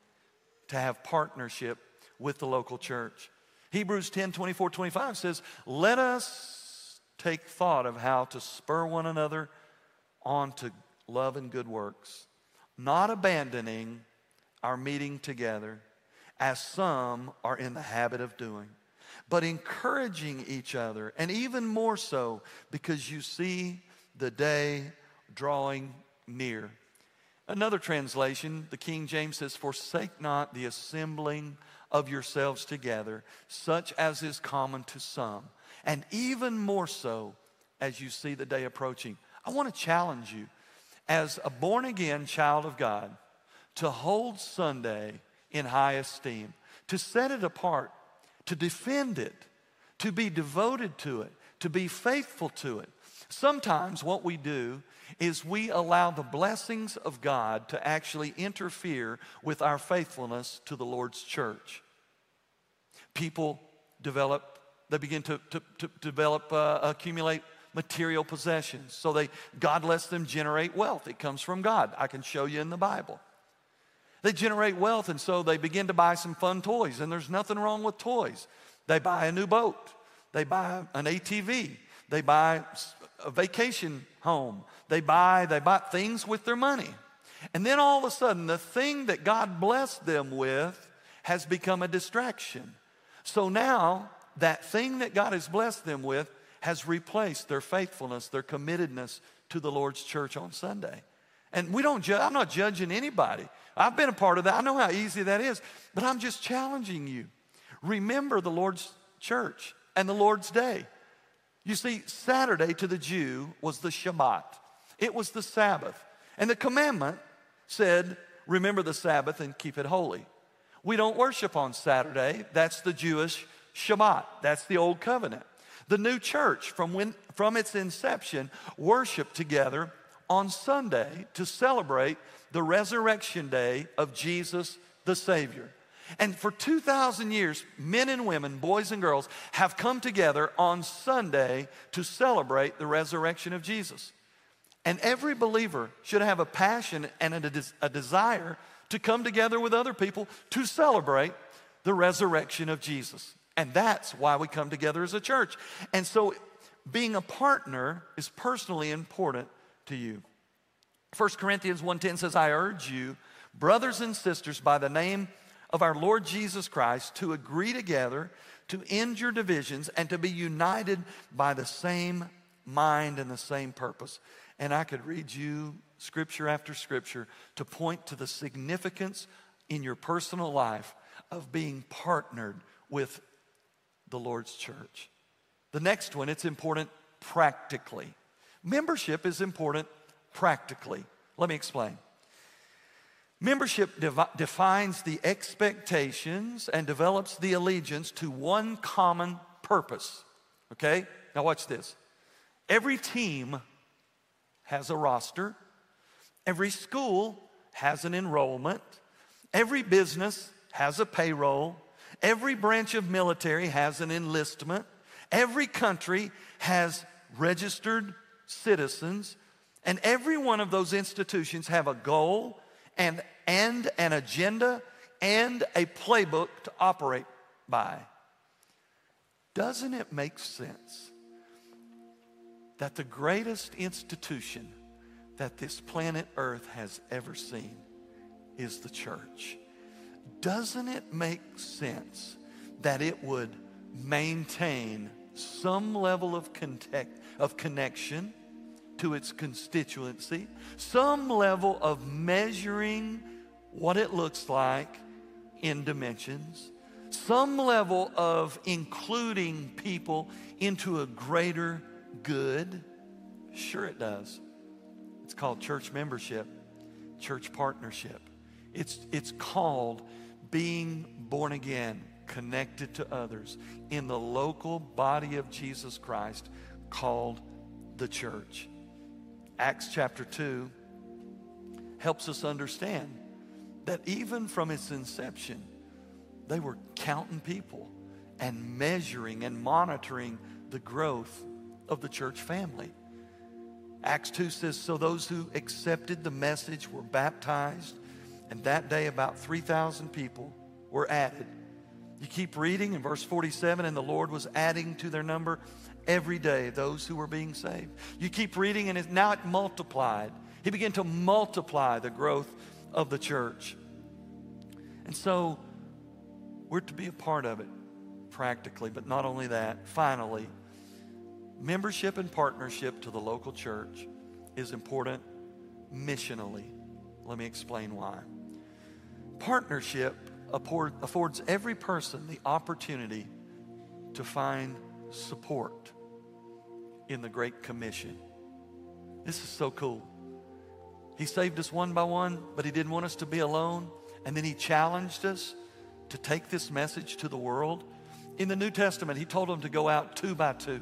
to have partnership with the local church. Hebrews 10 24, 25 says, Let us take thought of how to spur one another on to love and good works, not abandoning our meeting together as some are in the habit of doing, but encouraging each other, and even more so because you see the day drawing near. Another translation, the King James says, Forsake not the assembling of yourselves together, such as is common to some, and even more so as you see the day approaching. I want to challenge you as a born again child of God to hold Sunday in high esteem, to set it apart, to defend it, to be devoted to it, to be faithful to it. Sometimes what we do is we allow the blessings of God to actually interfere with our faithfulness to the Lord's church. People develop, they begin to, to, to develop, uh, accumulate material possessions. So they, God lets them generate wealth. It comes from God. I can show you in the Bible. They generate wealth, and so they begin to buy some fun toys, and there's nothing wrong with toys. They buy a new boat, they buy an ATV, they buy a vacation home, they buy, they buy things with their money. And then all of a sudden, the thing that God blessed them with has become a distraction. So now, that thing that God has blessed them with has replaced their faithfulness, their committedness to the Lord's church on Sunday. And we don't judge, I'm not judging anybody. I've been a part of that. I know how easy that is, but I'm just challenging you. Remember the Lord's church and the Lord's day. You see, Saturday to the Jew was the Shabbat, it was the Sabbath. And the commandment said, Remember the Sabbath and keep it holy. We don't worship on Saturday. That's the Jewish Shabbat. That's the old covenant. The new church, from, when, from its inception, worshiped together on Sunday to celebrate the resurrection day of Jesus the Savior. And for 2,000 years, men and women, boys and girls, have come together on Sunday to celebrate the resurrection of Jesus. And every believer should have a passion and a, des- a desire to come together with other people to celebrate the resurrection of Jesus. And that's why we come together as a church. And so being a partner is personally important to you. 1 Corinthians 1:10 says, "I urge you, brothers and sisters, by the name of our Lord Jesus Christ, to agree together, to end your divisions, and to be united by the same mind and the same purpose." And I could read you scripture after scripture to point to the significance in your personal life of being partnered with the Lord's church. The next one, it's important practically. Membership is important practically. Let me explain. Membership devi- defines the expectations and develops the allegiance to one common purpose. Okay? Now, watch this. Every team has a roster, every school has an enrollment, every business has a payroll, every branch of military has an enlistment, every country has registered citizens, and every one of those institutions have a goal and, and an agenda and a playbook to operate by. Doesn't it make sense that the greatest institution that this planet Earth has ever seen is the church? Doesn't it make sense that it would maintain some level of, contact, of connection? To its constituency, some level of measuring what it looks like in dimensions, some level of including people into a greater good. Sure, it does. It's called church membership, church partnership. It's, it's called being born again, connected to others in the local body of Jesus Christ called the church. Acts chapter 2 helps us understand that even from its inception, they were counting people and measuring and monitoring the growth of the church family. Acts 2 says, So those who accepted the message were baptized, and that day about 3,000 people were added. You keep reading in verse 47, and the Lord was adding to their number every day those who were being saved. You keep reading, and now it multiplied. He began to multiply the growth of the church. And so we're to be a part of it practically, but not only that, finally, membership and partnership to the local church is important missionally. Let me explain why. Partnership affords every person the opportunity to find support in the Great Commission. This is so cool. He saved us one by one, but He didn't want us to be alone. And then He challenged us to take this message to the world. In the New Testament, He told them to go out two by two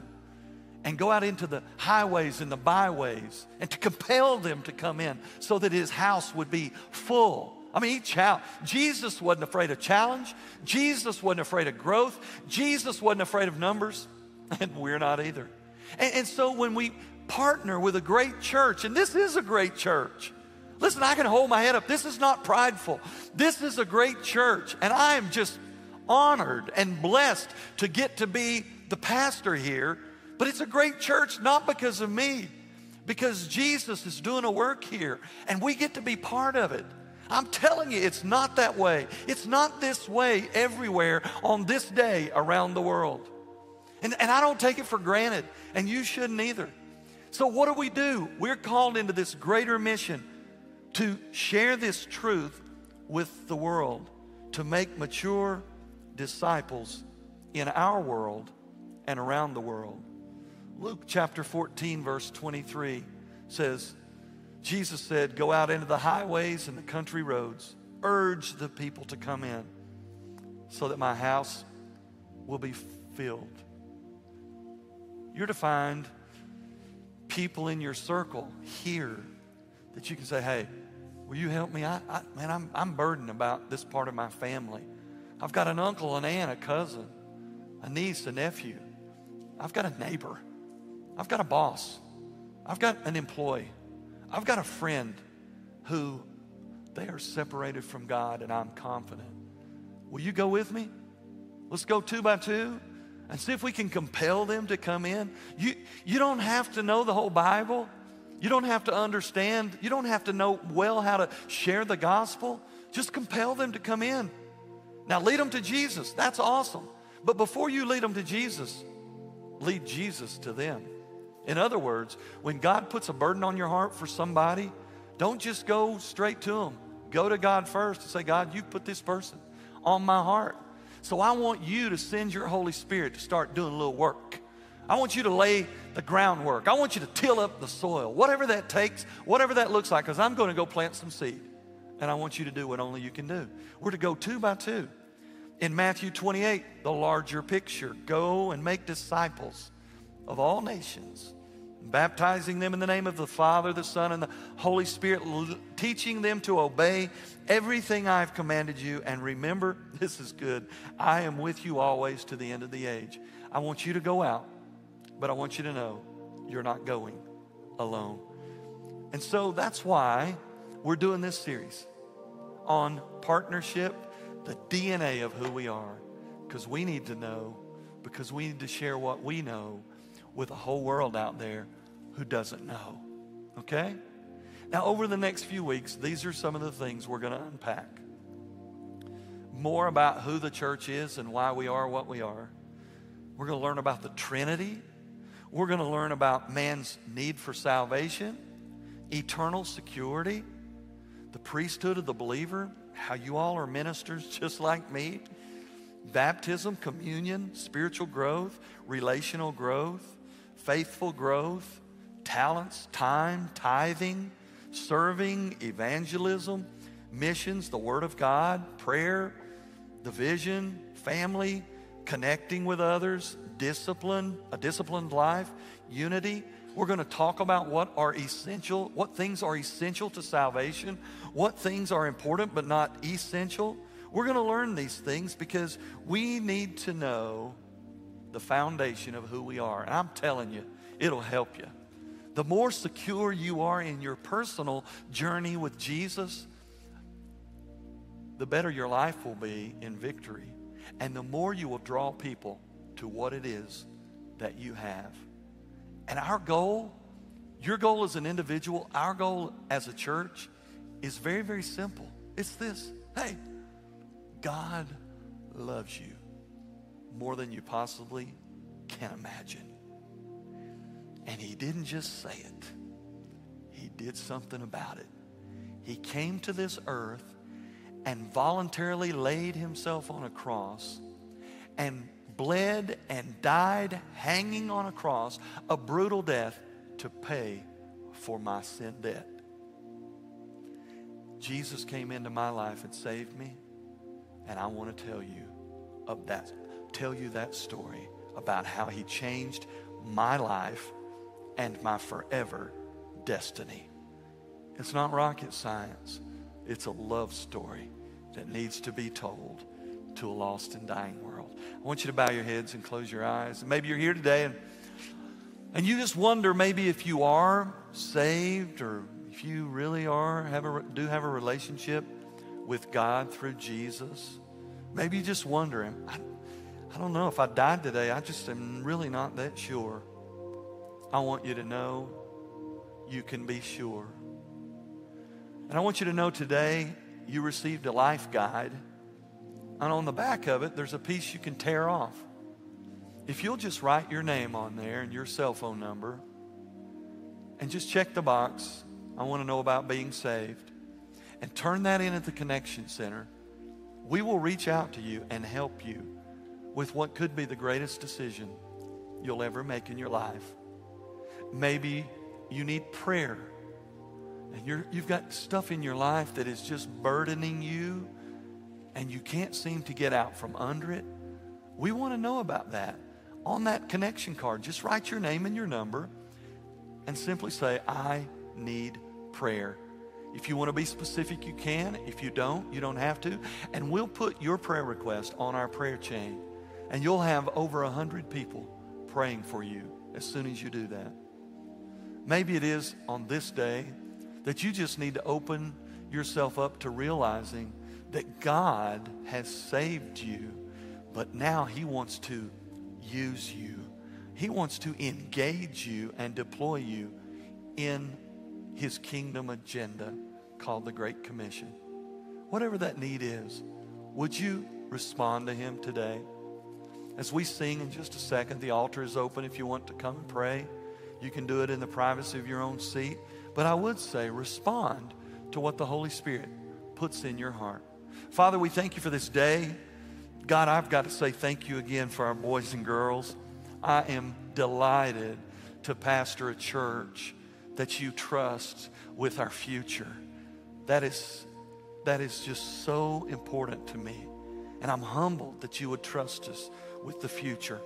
and go out into the highways and the byways and to compel them to come in so that His house would be full. I mean, he challenged. Jesus wasn't afraid of challenge. Jesus wasn't afraid of growth. Jesus wasn't afraid of numbers. And we're not either. And, and so when we partner with a great church, and this is a great church, listen, I can hold my head up. This is not prideful. This is a great church. And I am just honored and blessed to get to be the pastor here. But it's a great church not because of me, because Jesus is doing a work here, and we get to be part of it. I'm telling you, it's not that way. It's not this way everywhere on this day around the world. And, and I don't take it for granted, and you shouldn't either. So, what do we do? We're called into this greater mission to share this truth with the world, to make mature disciples in our world and around the world. Luke chapter 14, verse 23 says, Jesus said, Go out into the highways and the country roads, urge the people to come in so that my house will be filled. You're to find people in your circle here that you can say, Hey, will you help me? I, I, man, I'm, I'm burdened about this part of my family. I've got an uncle, an aunt, a cousin, a niece, a nephew. I've got a neighbor. I've got a boss. I've got an employee. I've got a friend who they are separated from God, and I'm confident. Will you go with me? Let's go two by two and see if we can compel them to come in. You, you don't have to know the whole Bible. You don't have to understand. You don't have to know well how to share the gospel. Just compel them to come in. Now, lead them to Jesus. That's awesome. But before you lead them to Jesus, lead Jesus to them. In other words, when God puts a burden on your heart for somebody, don't just go straight to them. Go to God first and say, God, you put this person on my heart. So I want you to send your Holy Spirit to start doing a little work. I want you to lay the groundwork. I want you to till up the soil, whatever that takes, whatever that looks like, because I'm going to go plant some seed. And I want you to do what only you can do. We're to go two by two. In Matthew 28, the larger picture go and make disciples of all nations baptizing them in the name of the Father, the Son, and the Holy Spirit, teaching them to obey everything I've commanded you. And remember, this is good, I am with you always to the end of the age. I want you to go out, but I want you to know you're not going alone. And so that's why we're doing this series on partnership, the DNA of who we are, because we need to know, because we need to share what we know with a whole world out there who doesn't know. Okay? Now, over the next few weeks, these are some of the things we're going to unpack. More about who the church is and why we are what we are. We're going to learn about the Trinity. We're going to learn about man's need for salvation, eternal security, the priesthood of the believer, how you all are ministers just like me, baptism, communion, spiritual growth, relational growth, faithful growth, talents, time, tithing, serving, evangelism, missions, the Word of God, prayer, the vision, family, connecting with others, discipline, a disciplined life, unity. We're going to talk about what are essential, what things are essential to salvation, what things are important but not essential. We're going to learn these things because we need to know the foundation of who we are. And I'm telling you, it'll help you. The more secure you are in your personal journey with Jesus, the better your life will be in victory. And the more you will draw people to what it is that you have. And our goal, your goal as an individual, our goal as a church is very, very simple. It's this hey, God loves you more than you possibly can imagine. And he didn't just say it, he did something about it. He came to this earth and voluntarily laid himself on a cross and bled and died hanging on a cross, a brutal death to pay for my sin debt. Jesus came into my life and saved me, and I want to tell you of that, tell you that story about how he changed my life and my forever destiny. It's not rocket science. It's a love story that needs to be told to a lost and dying world. I want you to bow your heads and close your eyes. Maybe you're here today and, and you just wonder maybe if you are saved or if you really are, have a, do have a relationship with God through Jesus. Maybe you just wonder, I, I don't know if I died today, I just am really not that sure. I want you to know you can be sure. And I want you to know today you received a life guide. And on the back of it, there's a piece you can tear off. If you'll just write your name on there and your cell phone number and just check the box, I want to know about being saved, and turn that in at the Connection Center, we will reach out to you and help you with what could be the greatest decision you'll ever make in your life. Maybe you need prayer and you're, you've got stuff in your life that is just burdening you and you can't seem to get out from under it, we want to know about that. On that connection card, just write your name and your number and simply say, I need prayer. If you want to be specific, you can. If you don't, you don't have to. And we'll put your prayer request on our prayer chain. And you'll have over a hundred people praying for you as soon as you do that. Maybe it is on this day that you just need to open yourself up to realizing that God has saved you, but now He wants to use you. He wants to engage you and deploy you in His kingdom agenda called the Great Commission. Whatever that need is, would you respond to Him today? As we sing in just a second, the altar is open if you want to come and pray. You can do it in the privacy of your own seat. But I would say respond to what the Holy Spirit puts in your heart. Father, we thank you for this day. God, I've got to say thank you again for our boys and girls. I am delighted to pastor a church that you trust with our future. That is, that is just so important to me. And I'm humbled that you would trust us with the future.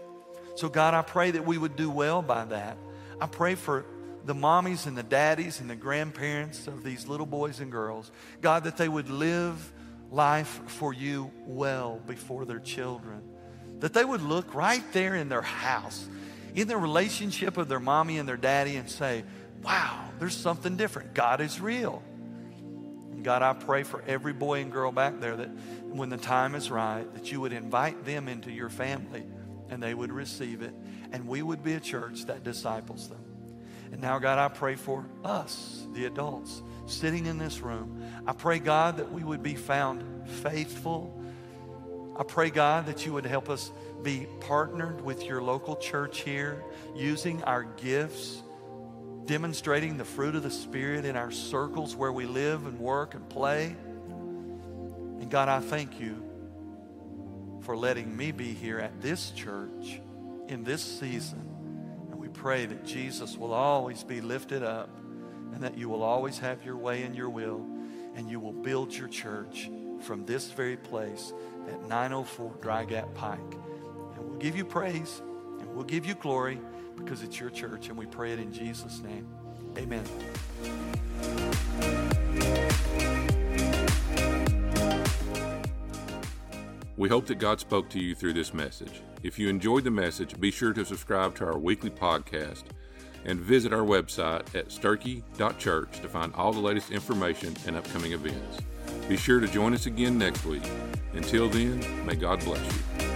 So, God, I pray that we would do well by that. I pray for the mommies and the daddies and the grandparents of these little boys and girls, God, that they would live life for you well before their children. That they would look right there in their house, in the relationship of their mommy and their daddy, and say, Wow, there's something different. God is real. God, I pray for every boy and girl back there that when the time is right, that you would invite them into your family and they would receive it, and we would be a church that disciples them. And now, God, I pray for us, the adults, sitting in this room. I pray, God, that we would be found faithful. I pray, God, that you would help us be partnered with your local church here, using our gifts, demonstrating the fruit of the Spirit in our circles where we live and work and play. And God, I thank you for letting me be here at this church in this season And we pray that Jesus will always be lifted up and that you will always have your way and your will and you will build your church from this very place at 904 Dry Gap Pike. And we'll give you praise and we'll give you glory because it's your church and we pray it in Jesus' name. Amen. We hope that God spoke to you through this message. If you enjoyed the message, be sure to subscribe to our weekly podcast and visit our website at sterchi.church to find all the latest information and upcoming events. Be sure to join us again next week. Until then, may God bless you.